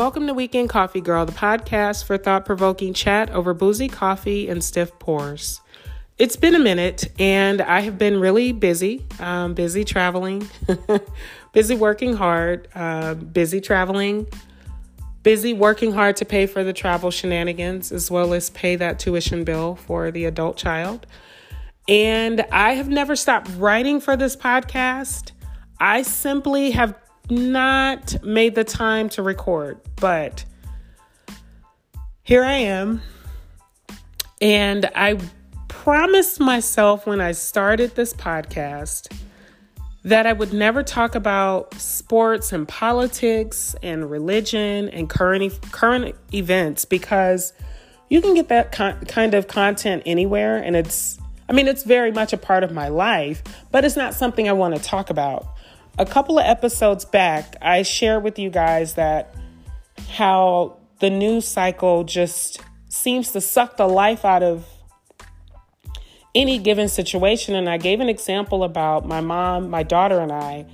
Welcome to Weekend Coffee Girl, the podcast for thought provoking chat over boozy coffee and stiff pours. It's been a minute, and I have been really busy, um, busy traveling, busy working hard, uh, busy traveling, busy working hard to pay for the travel shenanigans as well as pay that tuition bill for the adult child. And I have never stopped writing for this podcast. I simply have not made the time to record, but here I am. And I promised myself when I started this podcast that I would never talk about sports and politics and religion and current current events because you can get that con- kind of content anywhere and it's I mean it's very much a part of my life, but it's not something I want to talk about. A couple of episodes back, I shared with you guys that how the news cycle just seems to suck the life out of any given situation. And I gave an example about my mom, my daughter, and I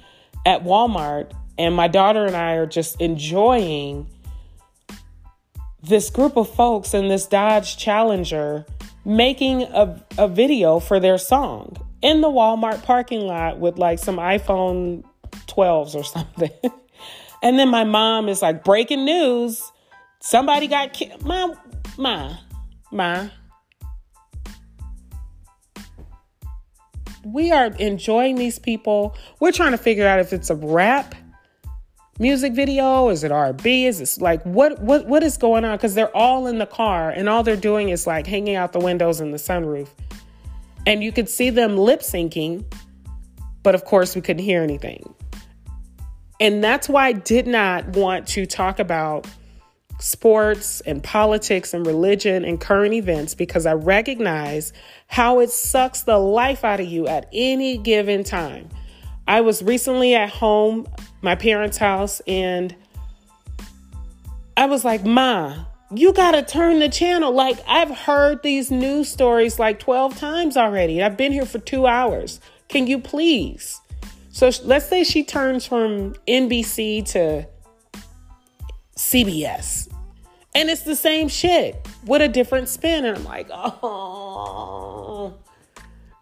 at Walmart. And my daughter and I are just enjoying this group of folks in this Dodge Challenger making a, a video for their song in the Walmart parking lot with like some iPhone 12s or something. and then my mom is like, breaking news. Somebody got killed. Ma, ma, ma. We are enjoying these people. We're trying to figure out if it's a rap music video is it r&b is it like what what what is going on because they're all in the car and all they're doing is like hanging out the windows in the sunroof and you could see them lip syncing, but of course, we couldn't hear anything. And that's why I did not want to talk about sports and politics and religion and current events because I recognize how it sucks the life out of you at any given time. I was recently at home, my parents' house, and I was like, Ma, you got to turn the channel. Like, I've heard these news stories like 12 times already. I've been here for two hours. Can you please? So let's say she turns from NBC to CBS, and it's the same shit with a different spin. And I'm like, oh,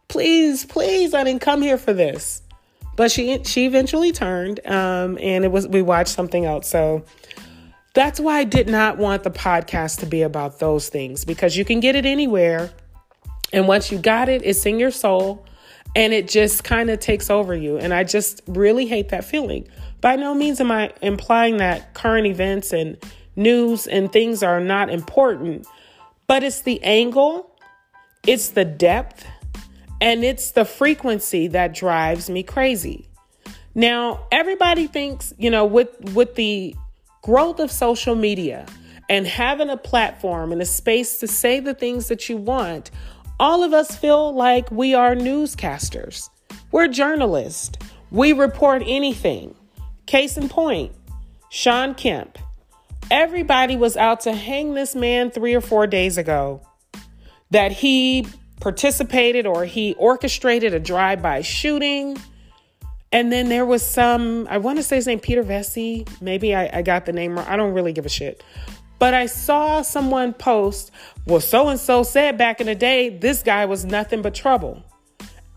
please, please, I didn't come here for this. But she she eventually turned, um, and it was we watched something else. So that's why I did not want the podcast to be about those things because you can get it anywhere. And once you got it, it's in your soul and it just kind of takes over you. And I just really hate that feeling. By no means am I implying that current events and news and things are not important, but it's the angle, it's the depth, and it's the frequency that drives me crazy. Now, everybody thinks, you know, with with the growth of social media and having a platform and a space to say the things that you want, all of us feel like we are newscasters. We're journalists. We report anything. Case in point, Shawn Kemp. Everybody was out to hang this man three or four days ago that he participated or he orchestrated a drive by shooting and then there was some, I want to say his name, Peter Vesey. Maybe I, I got the name wrong. I don't really give a shit. But I saw someone post, well, so and so said back in the day, this guy was nothing but trouble.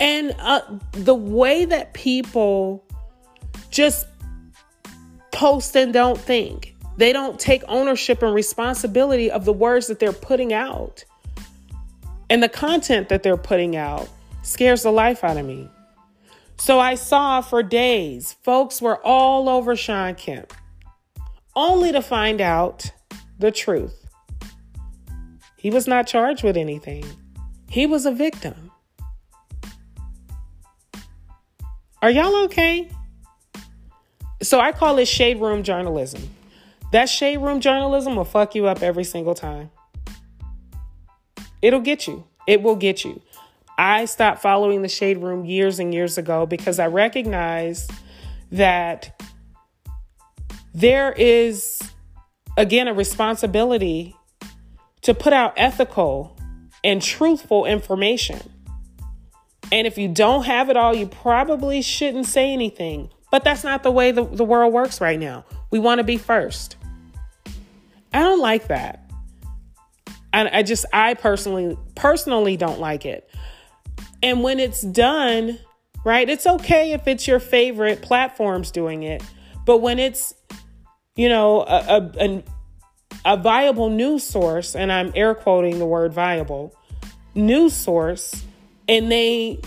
And uh, the way that people just post and don't think, they don't take ownership and responsibility of the words that they're putting out. And the content that they're putting out scares the life out of me. So I saw for days, folks were all over Shawn Kemp, only to find out the truth. He was not charged with anything, he was a victim. Are y'all okay? So I call it shade room journalism. That shade room journalism will fuck you up every single time. It'll get you. It will get you. I stopped following the Shade Room years and years ago because I recognized that there is, again, a responsibility to put out ethical and truthful information. And if you don't have it all, you probably shouldn't say anything. But that's not the way the, the world works right now. We want to be first. I don't like that. And I just I personally personally don't like it. And when it's done, right? It's okay if it's your favorite platforms doing it, but when it's you know a, a, a viable news source, and I'm air quoting the word viable news source, and they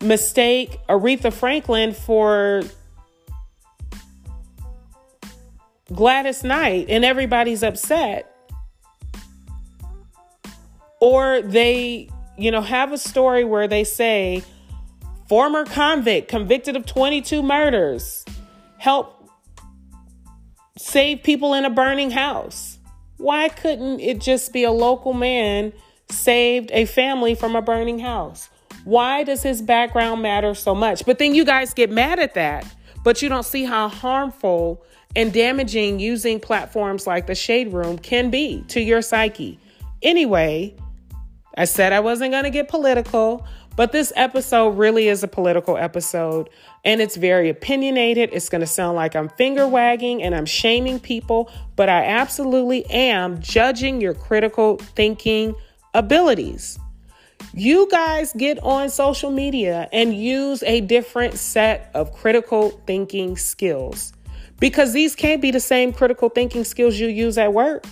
mistake Aretha Franklin for Gladys Knight and everybody's upset. Or they, you know, have a story where they say, former convict convicted of 22 murders help save people in a burning house. Why couldn't it just be a local man saved a family from a burning house? Why does his background matter so much? But then you guys get mad at that, but you don't see how harmful and damaging using platforms like the Shade Room can be to your psyche. Anyway, I said I wasn't going to get political, but this episode really is a political episode and it's very opinionated. It's going to sound like I'm finger wagging and I'm shaming people, but I absolutely am judging your critical thinking abilities. You guys get on social media and use a different set of critical thinking skills because these can't be the same critical thinking skills you use at work.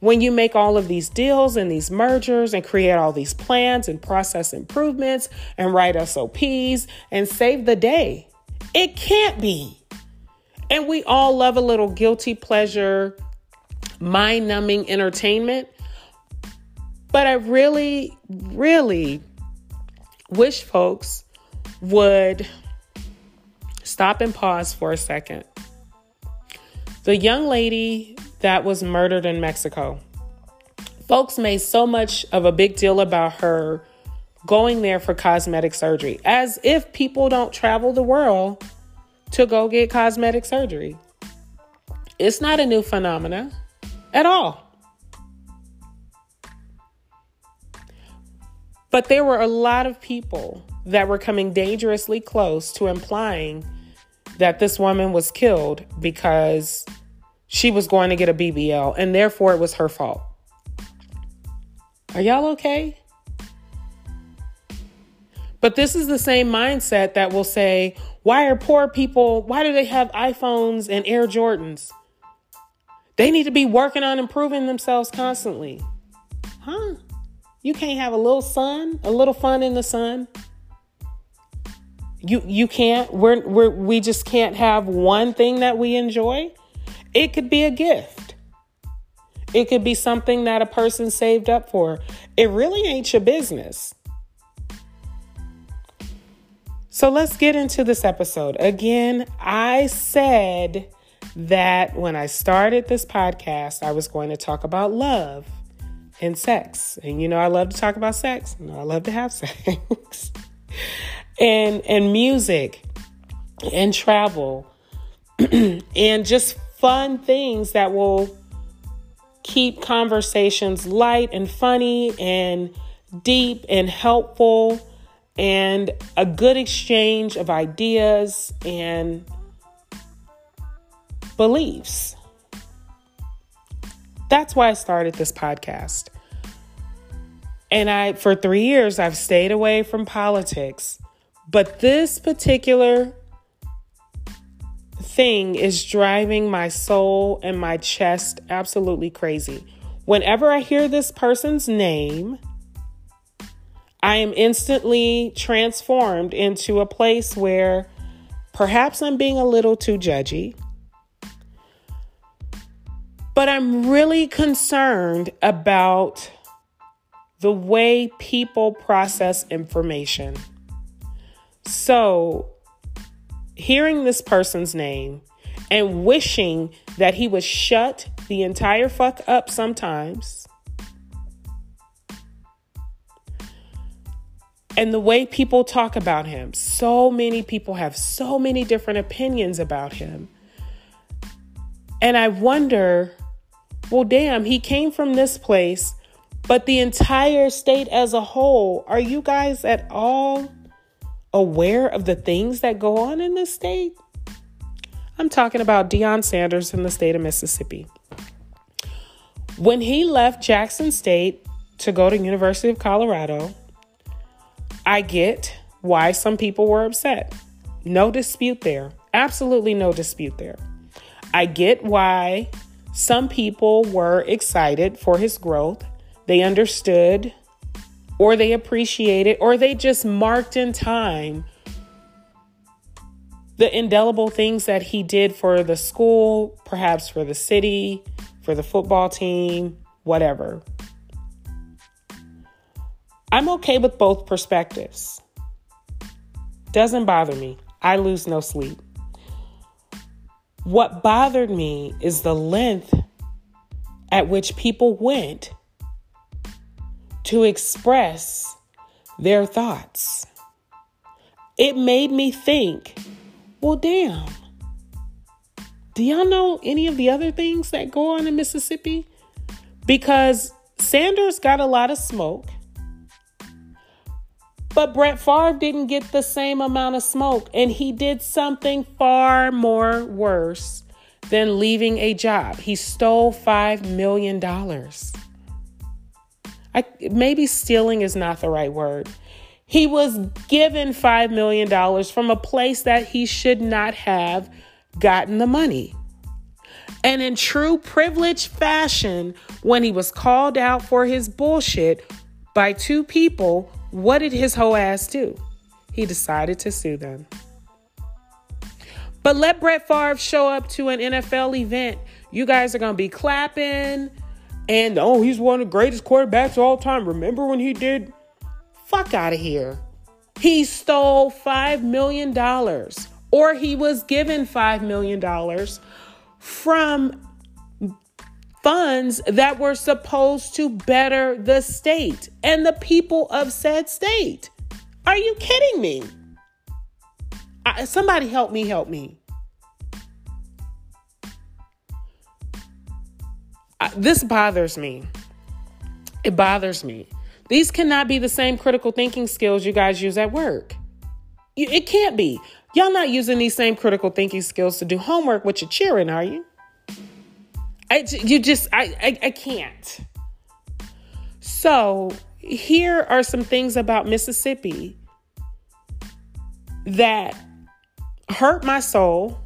When you make all of these deals and these mergers and create all these plans and process improvements and write SOPs and save the day, it can't be. And we all love a little guilty pleasure, mind numbing entertainment. But I really, really wish folks would stop and pause for a second. The young lady that was murdered in Mexico, folks made so much of a big deal about her going there for cosmetic surgery, as if people don't travel the world to go get cosmetic surgery. It's not a new phenomena at all. But there were a lot of people that were coming dangerously close to implying that this woman was killed because she was going to get a BBL and therefore it was her fault. Are y'all okay? But this is the same mindset that will say, why are poor people, why do they have iPhones and Air Jordans? They need to be working on improving themselves constantly. Huh? You can't have a little sun, a little fun in the sun. You you can't. We're, we're we just can't have one thing that we enjoy. It could be a gift. It could be something that a person saved up for. It really ain't your business. So let's get into this episode. Again, I said that when I started this podcast, I was going to talk about love and sex. And you know, I love to talk about sex. I love to have sex. and and music and travel and just fun things that will keep conversations light and funny and deep and helpful and a good exchange of ideas and beliefs. That's why I started this podcast. And I, for three years, I've stayed away from politics. But this particular thing is driving my soul and my chest absolutely crazy. Whenever I hear this person's name, I am instantly transformed into a place where perhaps I'm being a little too judgy. But I'm really concerned about the way people process information. So, hearing this person's name and wishing that he would shut the entire fuck up sometimes. And the way people talk about him, so many people have so many different opinions about him. And I wonder, well, damn, he came from this place, but the entire state as a whole, are you guys at all aware of the things that go on in this state? I'm talking about Deion Sanders in the state of Mississippi. When he left Jackson State to go to University of Colorado, I get why some people were upset. No dispute there. Absolutely no dispute there. I get why some people were excited for his growth. They understood or they appreciated or they just marked in time the indelible things that he did for the school, perhaps for the city, for the football team, whatever. I'm okay with both perspectives. Doesn't bother me. I lose no sleep. What bothered me is the length at which people went to express their thoughts. It made me think, well, damn. Do y'all know any of the other things that go on in Mississippi? Because Sanders got a lot of smoke, but Brett Favre didn't get the same amount of smoke, and he did something far more worse than leaving a job. He stole $5 million. I, maybe stealing is not the right word. He was given $5 million from a place that he should not have gotten the money. And in true privileged fashion, when he was called out for his bullshit by two people, what did his whole ass do? He decided to sue them. But let Brett Favre show up to an NFL event. You guys are going to be clapping. And oh, he's one of the greatest quarterbacks of all time. Remember when he did? Fuck out of here. He stole $5 million, or he was given $5 million from funds that were supposed to better the state and the people of said state. Are you kidding me? I, somebody help me, help me. I, this bothers me. It bothers me. These cannot be the same critical thinking skills you guys use at work. You, it can't be. Y'all not using these same critical thinking skills to do homework with your cheering, are you? I, you just, I, I, I can't. So, here are some things about Mississippi that hurt my soul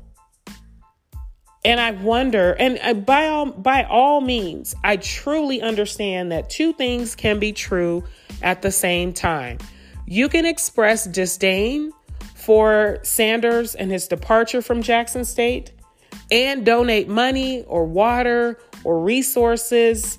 and I wonder, and uh, by all by all means, I truly understand that two things can be true at the same time. You can express disdain for Sanders and his departure from Jackson State and donate money or water or resources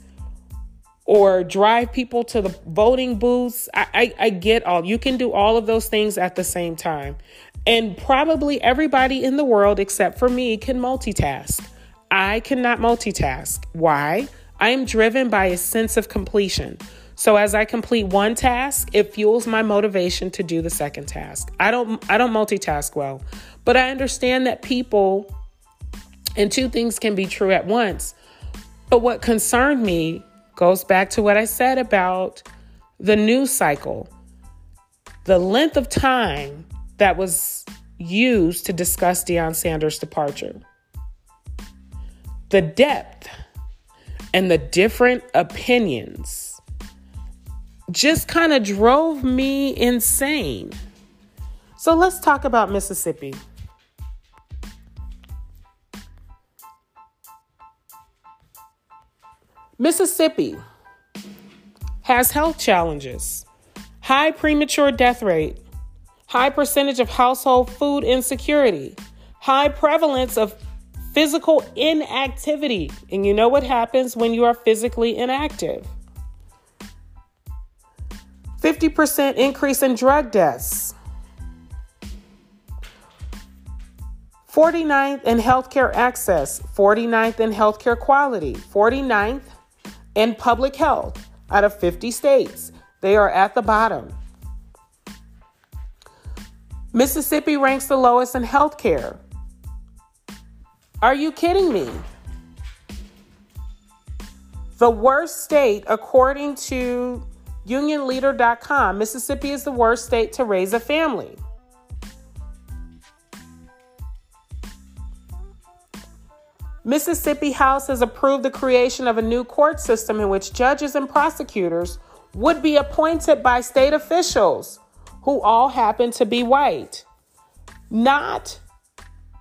or drive people to the voting booths. I, I, I, get all. You can do all of those things at the same time. And probably everybody in the world, except for me, can multitask. I cannot multitask. Why? I am driven by a sense of completion. So as I complete one task, it fuels my motivation to do the second task. I don't I don't multitask well, but I understand that people and two things can be true at once. But what concerned me goes back to what I said about the news cycle. The length of time that was used to discuss Deion Sanders' departure. The depth and the different opinions just kind of drove me insane. So let's talk about Mississippi. Mississippi has health challenges, high premature death rate, high percentage of household food insecurity, high prevalence of physical inactivity. And you know what happens when you are physically inactive? 50% increase in drug deaths. 49th in healthcare access, 49th in healthcare quality, 49th in public health out of 50 states. They are at the bottom. Mississippi ranks the lowest in healthcare. Are you kidding me? The worst state, according to unionleader.com, Mississippi is the worst state to raise a family. Mississippi House has approved the creation of a new court system in which judges and prosecutors would be appointed by state officials who all happen to be white, not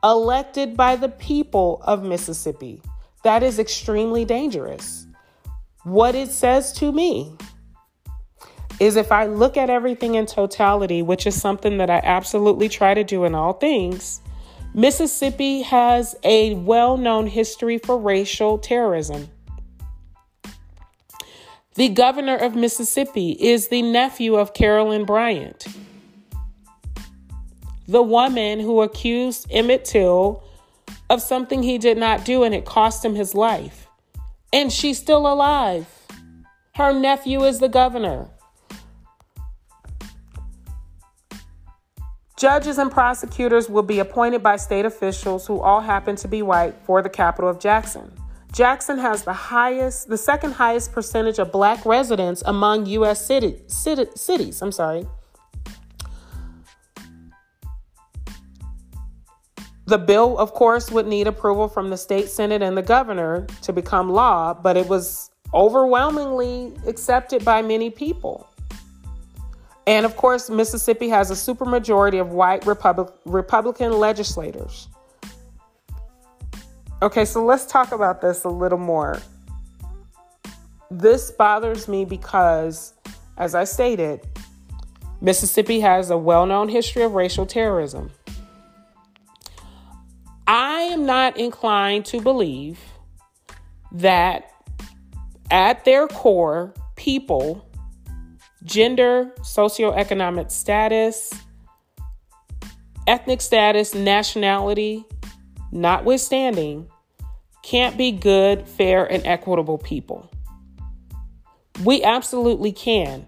elected by the people of Mississippi. That is extremely dangerous. What it says to me is if I look at everything in totality, which is something that I absolutely try to do in all things, Mississippi has a well known history for racial terrorism. The governor of Mississippi is the nephew of Carolyn Bryant, the woman who accused Emmett Till of something he did not do and it cost him his life. And she's still alive. Her nephew is the governor. Judges and prosecutors will be appointed by state officials who all happen to be white for the capital of Jackson. Jackson has the highest, the second highest percentage of black residents among U.S. City, city, cities. I'm sorry. The bill, of course, would need approval from the state senate and the governor to become law, but it was overwhelmingly accepted by many people. And of course, Mississippi has a supermajority of white Republic, Republican legislators. Okay, so let's talk about this a little more. This bothers me because, as I stated, Mississippi has a well known history of racial terrorism. I am not inclined to believe that at their core, people gender, socioeconomic status, ethnic status, nationality, notwithstanding, can't be good, fair, and equitable people. We absolutely can.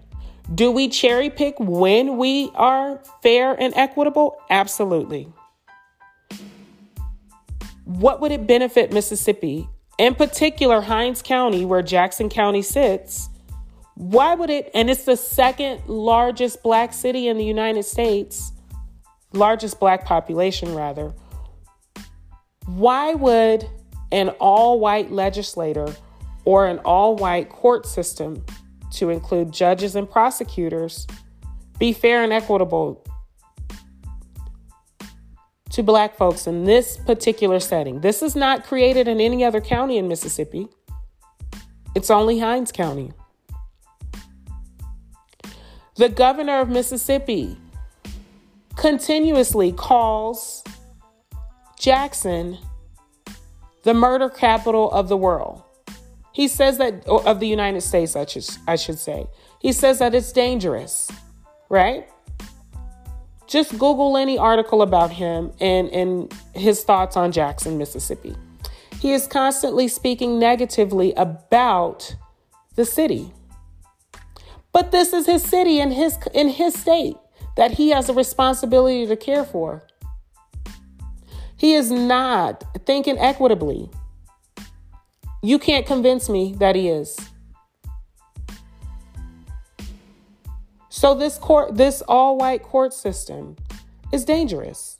Do we cherry pick when we are fair and equitable? Absolutely. What would it benefit Mississippi, in particular Hinds County, where Jackson County sits, why would it, and it's the second largest black city in the United States, largest black population rather. Why would an all white legislator or an all white court system, to include judges and prosecutors, be fair and equitable to black folks in this particular setting? This is not created in any other county in Mississippi, it's only Hinds County. The governor of Mississippi continuously calls Jackson the murder capital of the world. He says that, of the United States, I should, I should say. He says that it's dangerous, right? Just Google any article about him and, and his thoughts on Jackson, Mississippi. He is constantly speaking negatively about the city. But this is his city and his in his state that he has a responsibility to care for. He is not thinking equitably. You can't convince me that he is. So this court this all-white court system is dangerous.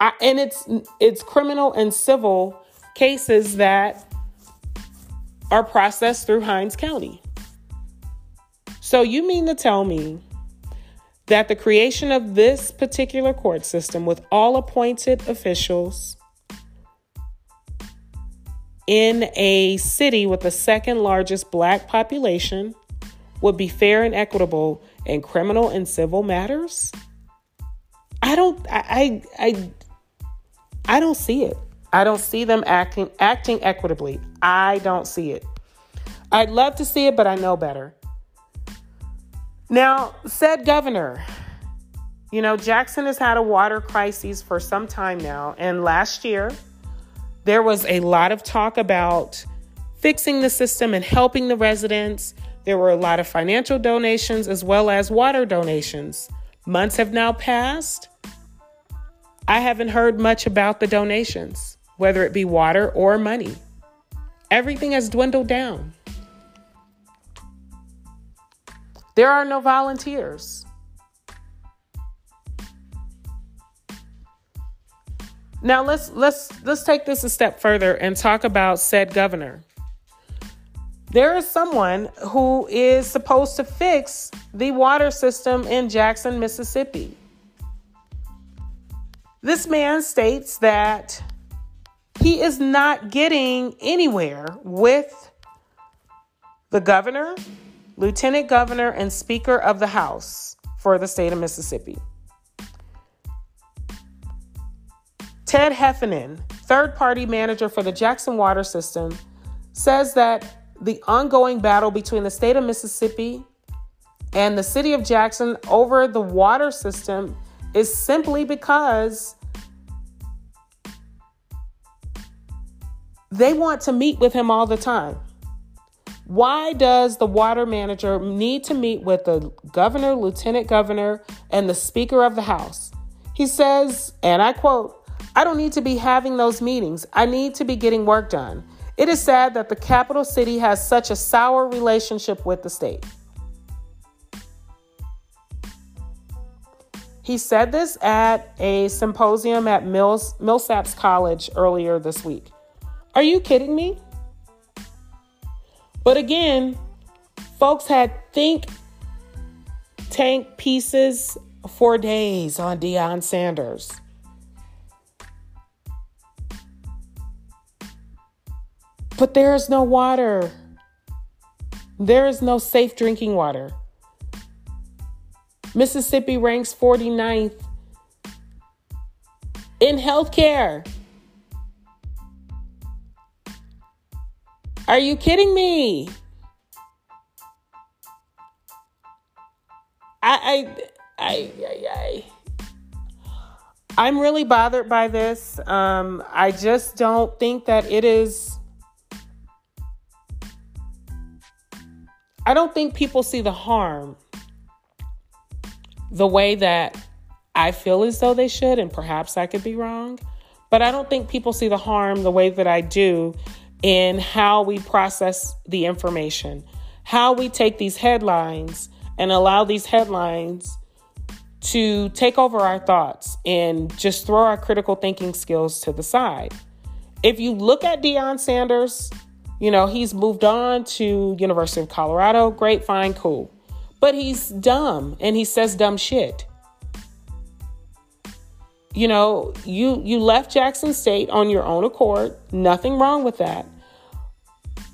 I, and it's it's criminal and civil cases that are processed through Hinds County. So you mean to tell me that the creation of this particular court system with all appointed officials in a city with the second largest black population would be fair and equitable in criminal and civil matters? I don't I I I don't see it. I don't see them acting acting equitably. I don't see it. I'd love to see it, but I know better. Now, said governor, you know, Jackson has had a water crisis for some time now. And last year, there was a lot of talk about fixing the system and helping the residents. There were a lot of financial donations as well as water donations. Months have now passed. I haven't heard much about the donations, whether it be water or money. Everything has dwindled down. There are no volunteers. Now let's let's let's take this a step further and talk about said governor. There is someone who is supposed to fix the water system in Jackson, Mississippi. This man states that he is not getting anywhere with the governor, lieutenant governor, and speaker of the House for the state of Mississippi. Ted Henifin, third party manager for the Jackson Water System, says that the ongoing battle between the state of Mississippi and the city of Jackson over the water system is simply because they want to meet with him all the time. Why does the water manager need to meet with the governor, lieutenant governor, and the speaker of the house? He says, and I quote, I don't need to be having those meetings. I need to be getting work done. It is sad that the capital city has such a sour relationship with the state. He said this at a symposium at Mills, Millsaps College earlier this week. Are you kidding me? But again, folks had think tank pieces for days on Deion Sanders. But there is no water. There is no safe drinking water. Mississippi ranks 49th in healthcare. Are you kidding me? I, I, I, I, I. I'm really bothered by this. Um, I just don't think that it is I don't think people see the harm the way that I feel as though they should, and perhaps I could be wrong. But I don't think people see the harm the way that I do in how we process the information, how we take these headlines and allow these headlines to take over our thoughts and just throw our critical thinking skills to the side. If you look at Deion Sanders, you know, he's moved on to University of Colorado. Great, fine, cool. But he's dumb and he says dumb shit. You know, you you left Jackson State on your own accord. Nothing wrong with that.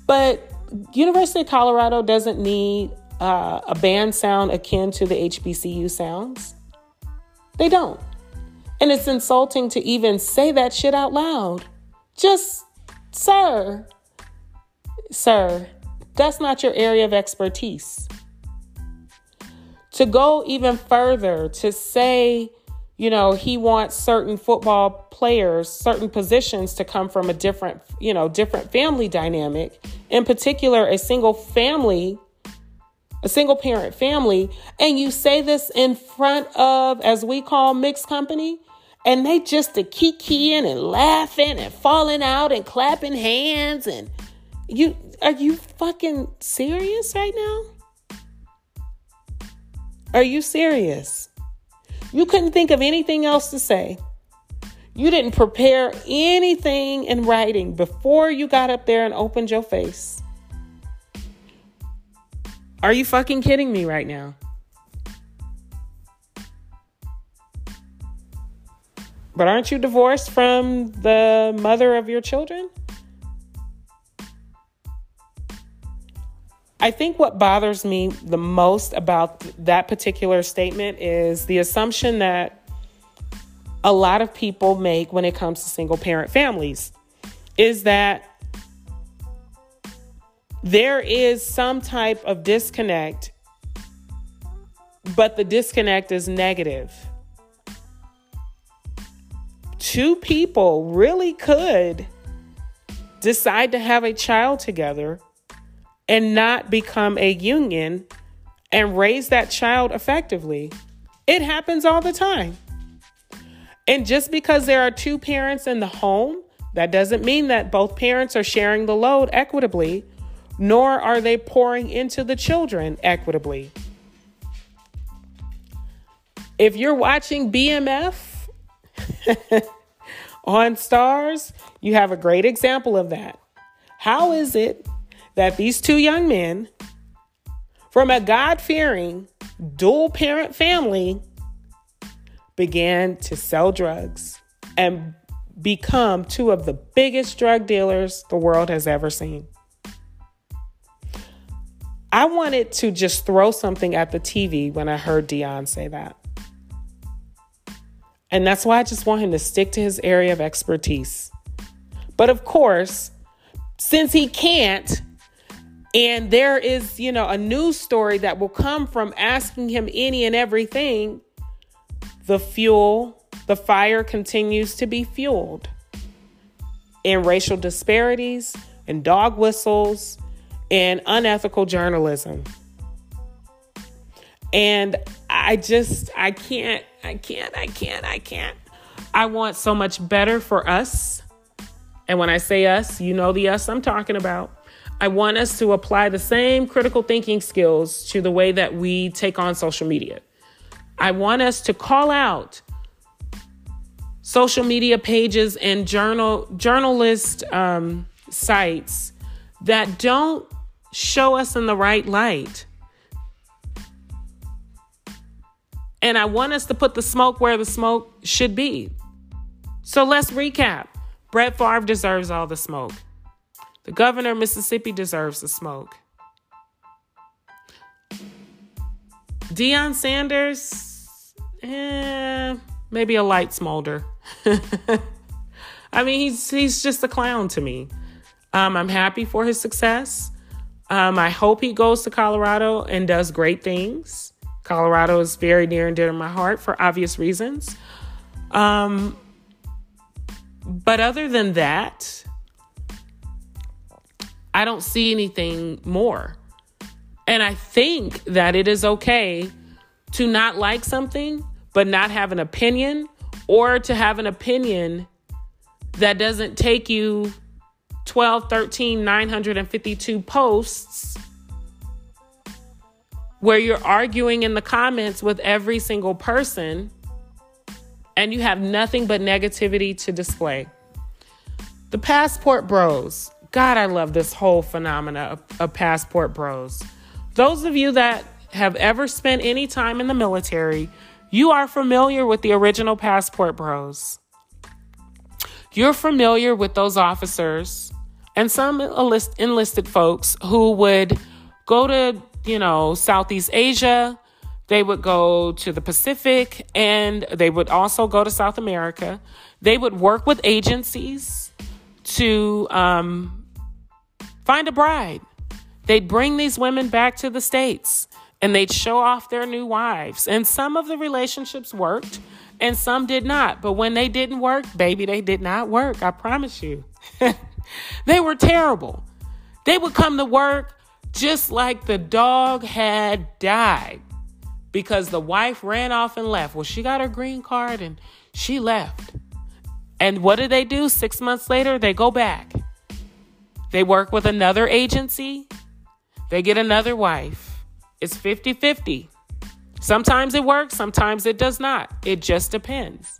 But University of Colorado doesn't need uh, a band sound akin to the HBCU sounds. They don't. And it's insulting to even say that shit out loud. Just, sir, Sir, that's not your area of expertise. To go even further, to say, you know, he wants certain football players, certain positions to come from a different, you know, different family dynamic, in particular, a single family, a single parent family, and you say this in front of, as we call mixed company, and they just a kikiing and laughing and falling out and clapping hands and you are you fucking serious right now? Are you serious? You couldn't think of anything else to say. You didn't prepare anything in writing before you got up there and opened your face. Are you fucking kidding me right now? But aren't you divorced from the mother of your children? I think what bothers me the most about that particular statement is the assumption that a lot of people make when it comes to single parent families is that there is some type of disconnect, but the disconnect is negative. Two people really could decide to have a child together and not become a union and raise that child effectively. It happens all the time. And just because there are two parents in the home, that doesn't mean that both parents are sharing the load equitably, nor are they pouring into the children equitably. If you're watching BMF on Starz, you have a great example of that. How is it that these two young men from a God fearing dual parent family began to sell drugs and become two of the biggest drug dealers the world has ever seen? I wanted to just throw something at the TV when I heard Deion say that. And that's why I just want him to stick to his area of expertise. But of course, since he can't, and there is, you know, a news story that will come from asking him any and everything, the fuel, the fire continues to be fueled in racial disparities and dog whistles and unethical journalism. And I just, I can't, I can't, I can't, I can't. I want so much better for us. And when I say us, you know the us I'm talking about. I want us to apply the same critical thinking skills to the way that we take on social media. I want us to call out social media pages and journal journalist um, sites that don't show us in the right light. And I want us to put the smoke where the smoke should be. So let's recap. Brett Favre deserves all the smoke. The governor of Mississippi deserves the smoke. Deion Sanders, eh, maybe a light smolder. I mean, he's he's just a clown to me. Um, I'm happy for his success. Um, I hope he goes to Colorado and does great things. Colorado is very near and dear to my heart for obvious reasons. Um, but other than that, I don't see anything more. And I think that it is okay to not like something, but not have an opinion, or to have an opinion that doesn't take you 12, 13, 952 posts where you're arguing in the comments with every single person and you have nothing but negativity to display. The passport bros. God, I love this whole phenomena of, of passport bros. Those of you that have ever spent any time in the military, you are familiar with the original passport bros. You're familiar with those officers and some enlisted folks who would go to you know, Southeast Asia. They would go to the Pacific and they would also go to South America. They would work with agencies to um, find a bride. They'd bring these women back to the States and they'd show off their new wives. And some of the relationships worked and some did not. But when they didn't work, baby, they did not work. I promise you. they were terrible. They would come to work just like the dog had died because the wife ran off and left. Well, she got her green card and she left. And what do they do? Six months later, they go back. They work with another agency, they get another wife. It's 50 50. Sometimes it works, sometimes it does not. It just depends.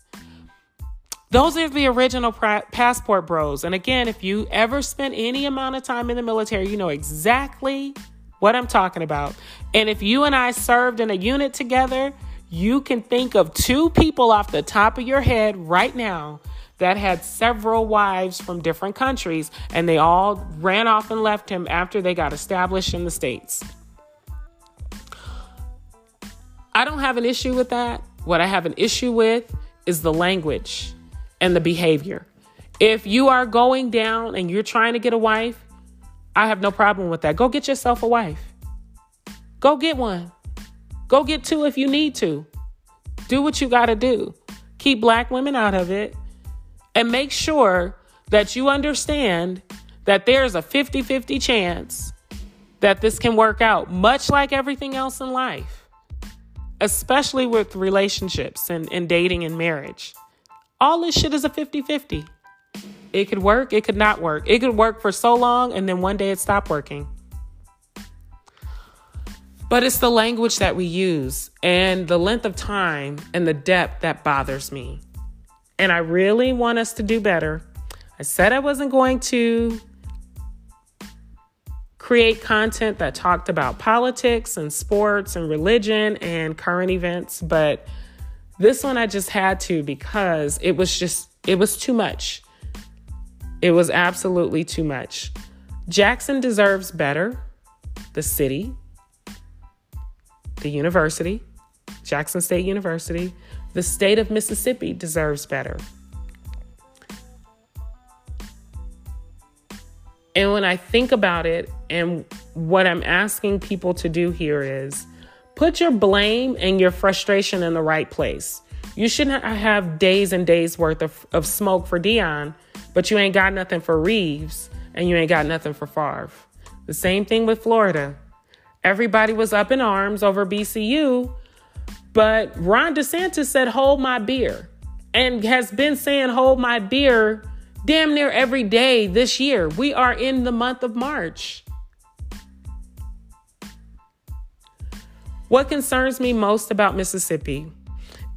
Those are the original passport bros. And again, if you ever spent any amount of time in the military, you know exactly what I'm talking about. And if you and I served in a unit together, you can think of two people off the top of your head right now that had several wives from different countries and they all ran off and left him after they got established in the States. I don't have an issue with that. What I have an issue with is the language and the behavior. If you are going down and you're trying to get a wife, I have no problem with that. Go get yourself a wife. Go get one. Go get two if you need to. Do what you got to do. Keep black women out of it and make sure that you understand that there's a 50 50 chance that this can work out, much like everything else in life, especially with relationships and, and dating and marriage. All this shit is a 50 50. It could work, it could not work. It could work for so long and then one day it stopped working. But it's the language that we use and the length of time and the depth that bothers me. And I really want us to do better. I said I wasn't going to create content that talked about politics and sports and religion and current events, but this one I just had to because it was just, it was too much. It was absolutely too much. Jackson deserves better. The city, the university, Jackson State University, the state of Mississippi deserves better. And when I think about it, and what I'm asking people to do here is put your blame and your frustration in the right place. You shouldn't have days and days worth of, of smoke for Deion, but you ain't got nothing for Reeves and you ain't got nothing for Favre. The same thing with Florida. Everybody was up in arms over VCU, but Ron DeSantis said, hold my beer, and has been saying, hold my beer damn near every day this year. We are in the month of March. What concerns me most about Mississippi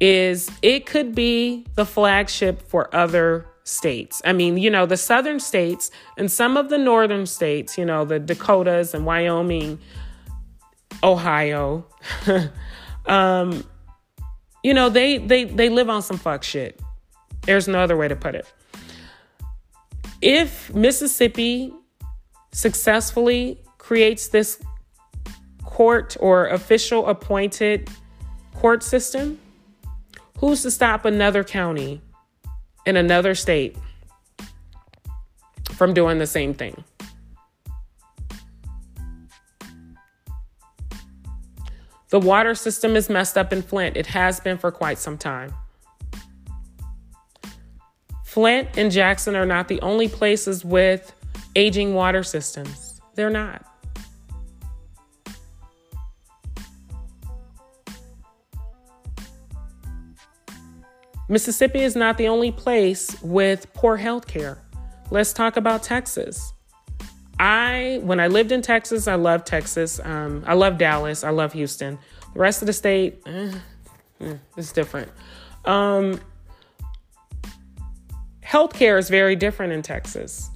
is it could be the flagship for other states. I mean, you know, the southern states and some of the northern states, you know, the Dakotas and Wyoming, Ohio, um, you know, they they they live on some fuck shit. There's no other way to put it. If Mississippi successfully creates this court or official appointed court system, who's to stop another county in another state from doing the same thing? The water system is messed up in Flint. It has been for quite some time. Flint and Jackson are not the only places with aging water systems. They're not. Mississippi is not the only place with poor health care. Let's talk about Texas. I, when I lived in Texas, I love Texas. Um, I love Dallas. I love Houston. The rest of the state, eh, eh, it's different. Um, healthcare is very different in Texas.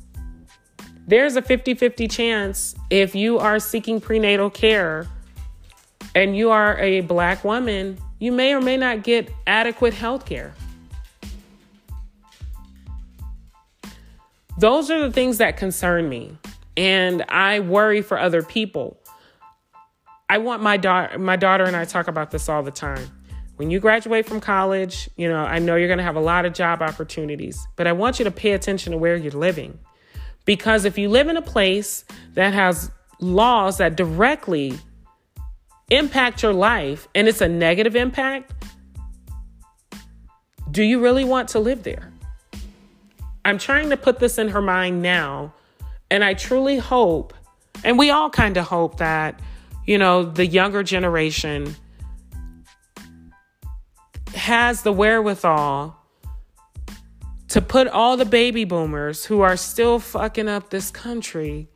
There's a 50 50 chance if you are seeking prenatal care and you are a black woman, you may or may not get adequate health care. Those are the things that concern me and I worry for other people. I want my daughter my daughter and I talk about this all the time. When you graduate from college, you know, I know you're going to have a lot of job opportunities, but I want you to pay attention to where you're living. Because if you live in a place that has laws that directly impact your life and it's a negative impact, do you really want to live there? I'm trying to put this in her mind now and I truly hope, and we all kind of hope that, you know, the younger generation has the wherewithal to put all the baby boomers who are still fucking up this country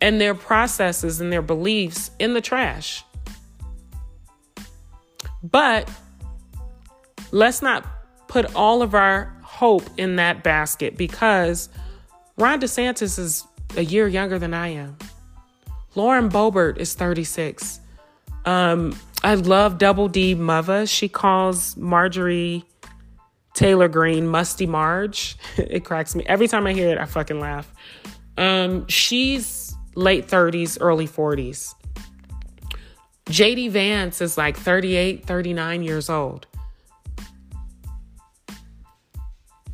and their processes and their beliefs in the trash. But let's not put all of our hope in that basket because Ron DeSantis is a year younger than I am. Lauren Boebert is 36. Um, I love Double D Mother. She calls Marjorie Taylor Greene Musty Marge. it cracks me. Every time I hear it, I fucking laugh. Um, she's late 30s, early 40s. JD Vance is like 38, 39 years old.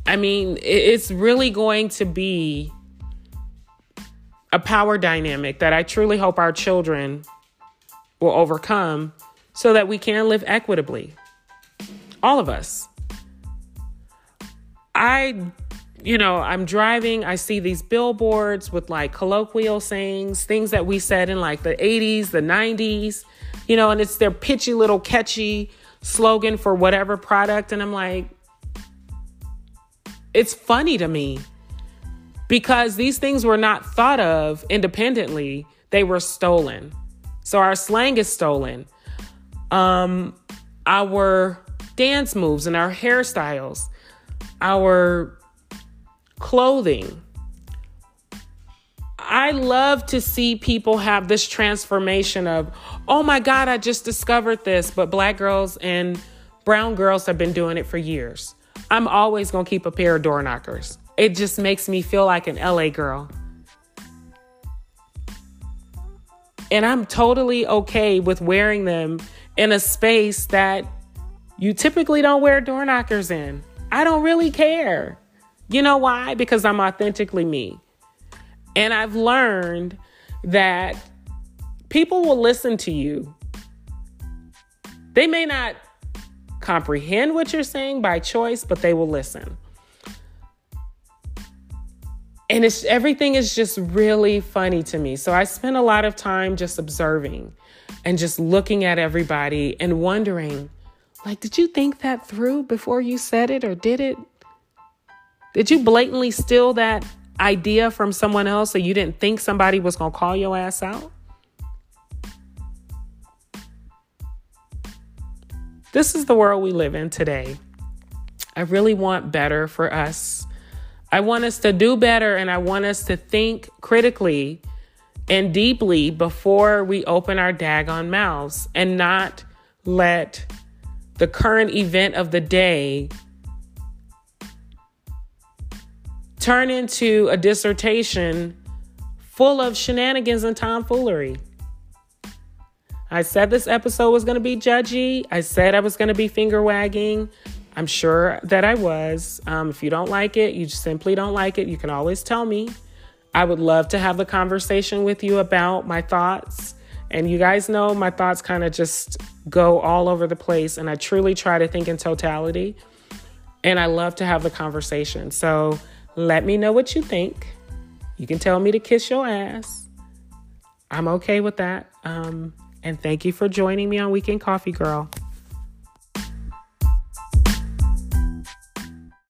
I mean, it's really going to be a power dynamic that I truly hope our children will overcome so that we can live equitably. All of us. I, you know, I'm driving, I see these billboards with like colloquial sayings, things that we said in like the 80s, the 90s, you know, and it's their pitchy little catchy slogan for whatever product. And I'm like, it's funny to me because these things were not thought of independently, they were stolen. So our slang is stolen. Um, our dance moves and our hairstyles, our clothing. I love to see people have this transformation of, oh my God, I just discovered this, but black girls and brown girls have been doing it for years. I'm always gonna keep a pair of door knockers. It just makes me feel like an LA girl. And I'm totally okay with wearing them in a space that you typically don't wear door knockers in. I don't really care. You know why? Because I'm authentically me. And I've learned that people will listen to you. They may not comprehend what you're saying by choice, but they will listen. And it's everything is just really funny to me. So I spend a lot of time just observing and just looking at everybody and wondering, like, did you think that through before you said it or did it? Did you blatantly steal that idea from someone else so you didn't think somebody was going to call your ass out? This is the world we live in today. I really want better for us. I want us to do better and I want us to think critically and deeply before we open our daggone mouths and not let the current event of the day turn into a dissertation full of shenanigans and tomfoolery. I said this episode was going to be judgy. I said I was going to be finger wagging. I'm sure that I was. Um, if you don't like it, you simply don't like it, you can always tell me. I would love to have the conversation with you about my thoughts. And you guys know my thoughts kind of just go all over the place. And I truly try to think in totality. And I love to have the conversation. So, let me know what you think. You can tell me to kiss your ass. I'm okay with that. Um, and thank you for joining me on Weekend Coffee Girl.